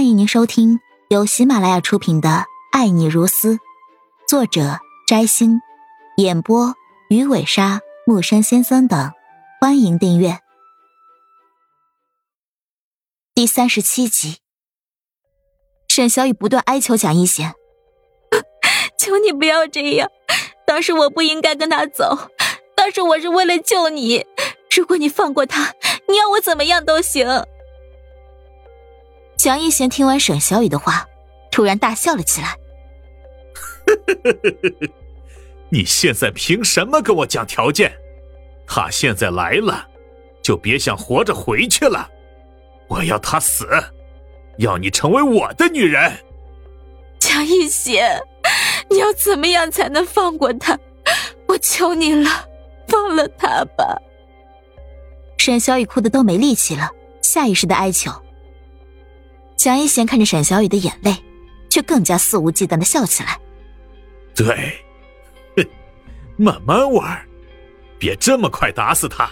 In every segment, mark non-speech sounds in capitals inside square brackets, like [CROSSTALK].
欢迎您收听由喜马拉雅出品的《爱你如斯》，作者摘星，演播鱼尾鲨、木山先生等。欢迎订阅第三十七集。沈小雨不断哀求蒋一贤：“ [LAUGHS] 求你不要这样，当时我不应该跟他走，当时我是为了救你。如果你放过他，你要我怎么样都行。”蒋一贤听完沈小雨的话，突然大笑了起来：“ [LAUGHS] 你现在凭什么跟我讲条件？他现在来了，就别想活着回去了。我要他死，要你成为我的女人。”蒋一贤，你要怎么样才能放过他？我求你了，放了他吧。沈小雨哭得都没力气了，下意识的哀求。蒋一贤看着沈小雨的眼泪，却更加肆无忌惮的笑起来。对，哼，慢慢玩，别这么快打死他。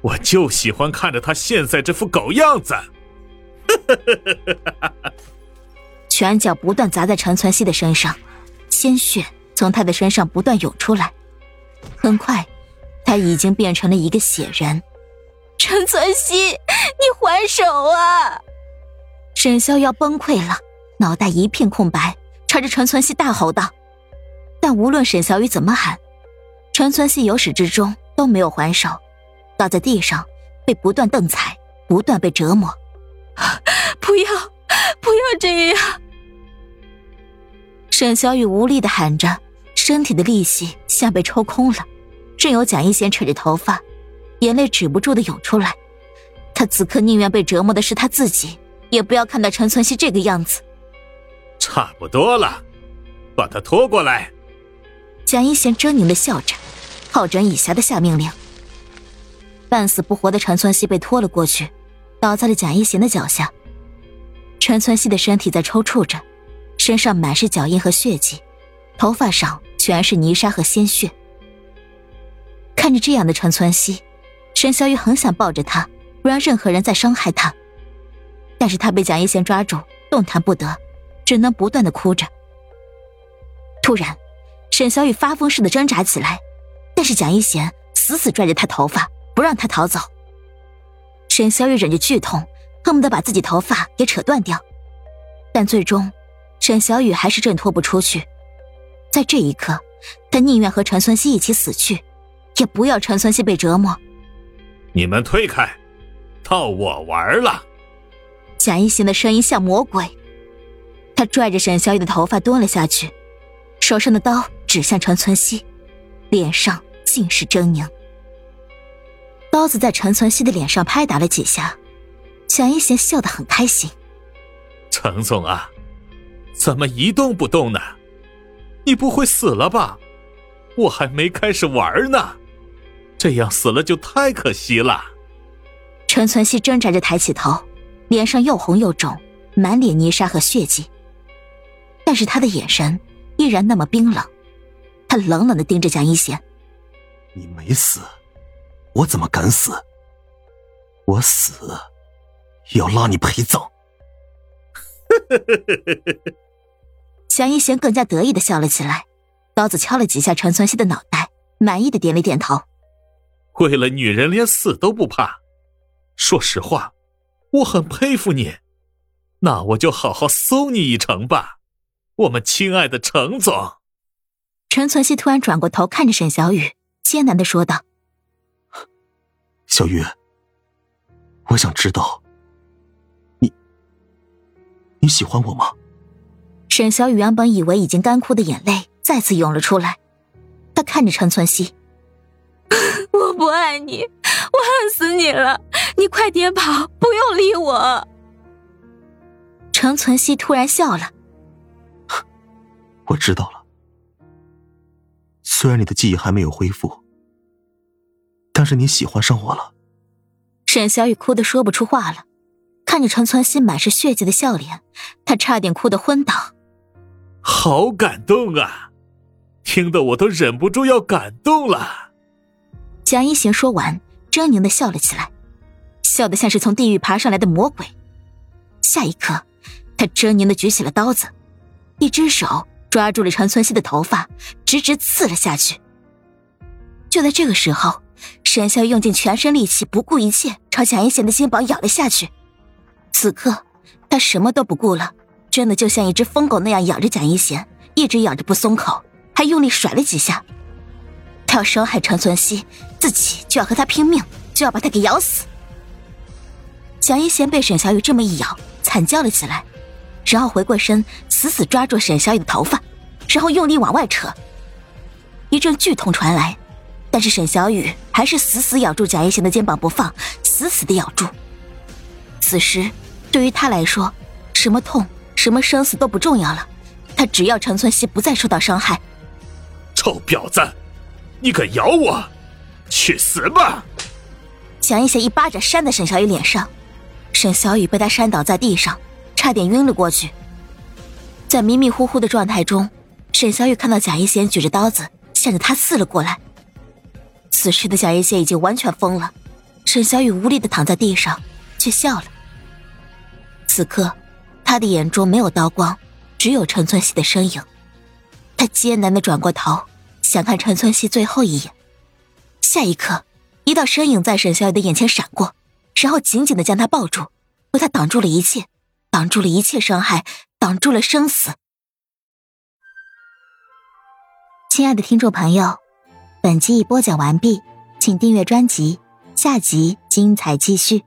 我就喜欢看着他现在这副狗样子。[LAUGHS] 拳脚不断砸在陈存希的身上，鲜血从他的身上不断涌出来。很快，他已经变成了一个血人。陈存希，你还手啊！沈逍遥崩溃了，脑袋一片空白，朝着陈存希大吼道：“但无论沈小雨怎么喊，陈存希由始至终都没有还手，倒在地上，被不断蹬踩，不断被折磨。[LAUGHS] 不要，不要这样！”沈小雨无力的喊着，身体的力气像被抽空了。正有蒋一贤扯着头发，眼泪止不住的涌出来。他此刻宁愿被折磨的是他自己。也不要看到陈存希这个样子。差不多了，把他拖过来。蒋一贤狰狞的笑着，好整以暇的下命令。半死不活的陈存希被拖了过去，倒在了蒋一贤的脚下。陈存希的身体在抽搐着，身上满是脚印和血迹，头发上全是泥沙和鲜血。看着这样的陈存希，沈小雨很想抱着他，不让任何人再伤害他。但是他被蒋一贤抓住，动弹不得，只能不断的哭着。突然，沈小雨发疯似的挣扎起来，但是蒋一贤死死拽着他头发，不让他逃走。沈小雨忍着剧痛，恨不得把自己头发给扯断掉，但最终，沈小雨还是挣脱不出去。在这一刻，他宁愿和陈存希一起死去，也不要陈存希被折磨。你们退开，到我玩了。蒋一贤的声音像魔鬼，他拽着沈小雨的头发蹲了下去，手上的刀指向陈存希，脸上尽是狰狞。刀子在陈存希的脸上拍打了几下，蒋一贤笑得很开心。陈总啊，怎么一动不动呢？你不会死了吧？我还没开始玩呢，这样死了就太可惜了。陈存希挣扎着抬起头。脸上又红又肿，满脸泥沙和血迹，但是他的眼神依然那么冰冷。他冷冷的盯着蒋一贤：“你没死，我怎么敢死？我死，要拉你陪葬。[LAUGHS] ”蒋一贤更加得意的笑了起来，刀子敲了几下陈存希的脑袋，满意的点了点头：“为了女人连死都不怕，说实话。”我很佩服你，那我就好好搜你一程吧，我们亲爱的程总。陈存希突然转过头看着沈小雨，艰难的说道：“小雨，我想知道，你你喜欢我吗？”沈小雨原本以为已经干枯的眼泪再次涌了出来，他看着陈存希：“我不爱你，我恨死你了。”你快点跑，不用理我。程存希突然笑了，我知道了。虽然你的记忆还没有恢复，但是你喜欢上我了。沈小雨哭得说不出话了，看着程存希满是血迹的笑脸，他差点哭得昏倒。好感动啊，听得我都忍不住要感动了。蒋一贤说完，狰狞的笑了起来。笑得像是从地狱爬上来的魔鬼。下一刻，他狰狞的举起了刀子，一只手抓住了陈存希的头发，直直刺了下去。就在这个时候，沈潇用尽全身力气，不顾一切朝蒋一贤的肩膀咬了下去。此刻，他什么都不顾了，真的就像一只疯狗那样咬着蒋一贤，一直咬着不松口，还用力甩了几下。他要伤害陈存希，自己就要和他拼命，就要把他给咬死。蒋一贤被沈小雨这么一咬，惨叫了起来，然后回过身，死死抓住沈小雨的头发，然后用力往外扯。一阵剧痛传来，但是沈小雨还是死死咬住蒋一贤的肩膀不放，死死的咬住。此时，对于他来说，什么痛、什么生死都不重要了，他只要陈存希不再受到伤害。臭婊子！你敢咬我，去死吧！蒋一贤一巴掌扇在沈小雨脸上，沈小雨被他扇倒在地上，差点晕了过去。在迷迷糊糊的状态中，沈小雨看到贾一贤举着刀子向着他刺了过来。此时的贾一贤已经完全疯了，沈小雨无力的躺在地上，却笑了。此刻，他的眼中没有刀光，只有陈存希的身影。他艰难的转过头。想看陈存希最后一眼，下一刻，一道身影在沈小雨的眼前闪过，然后紧紧的将他抱住，为他挡住了一切，挡住了一切伤害，挡住了生死。亲爱的听众朋友，本集已播讲完毕，请订阅专辑，下集精彩继续。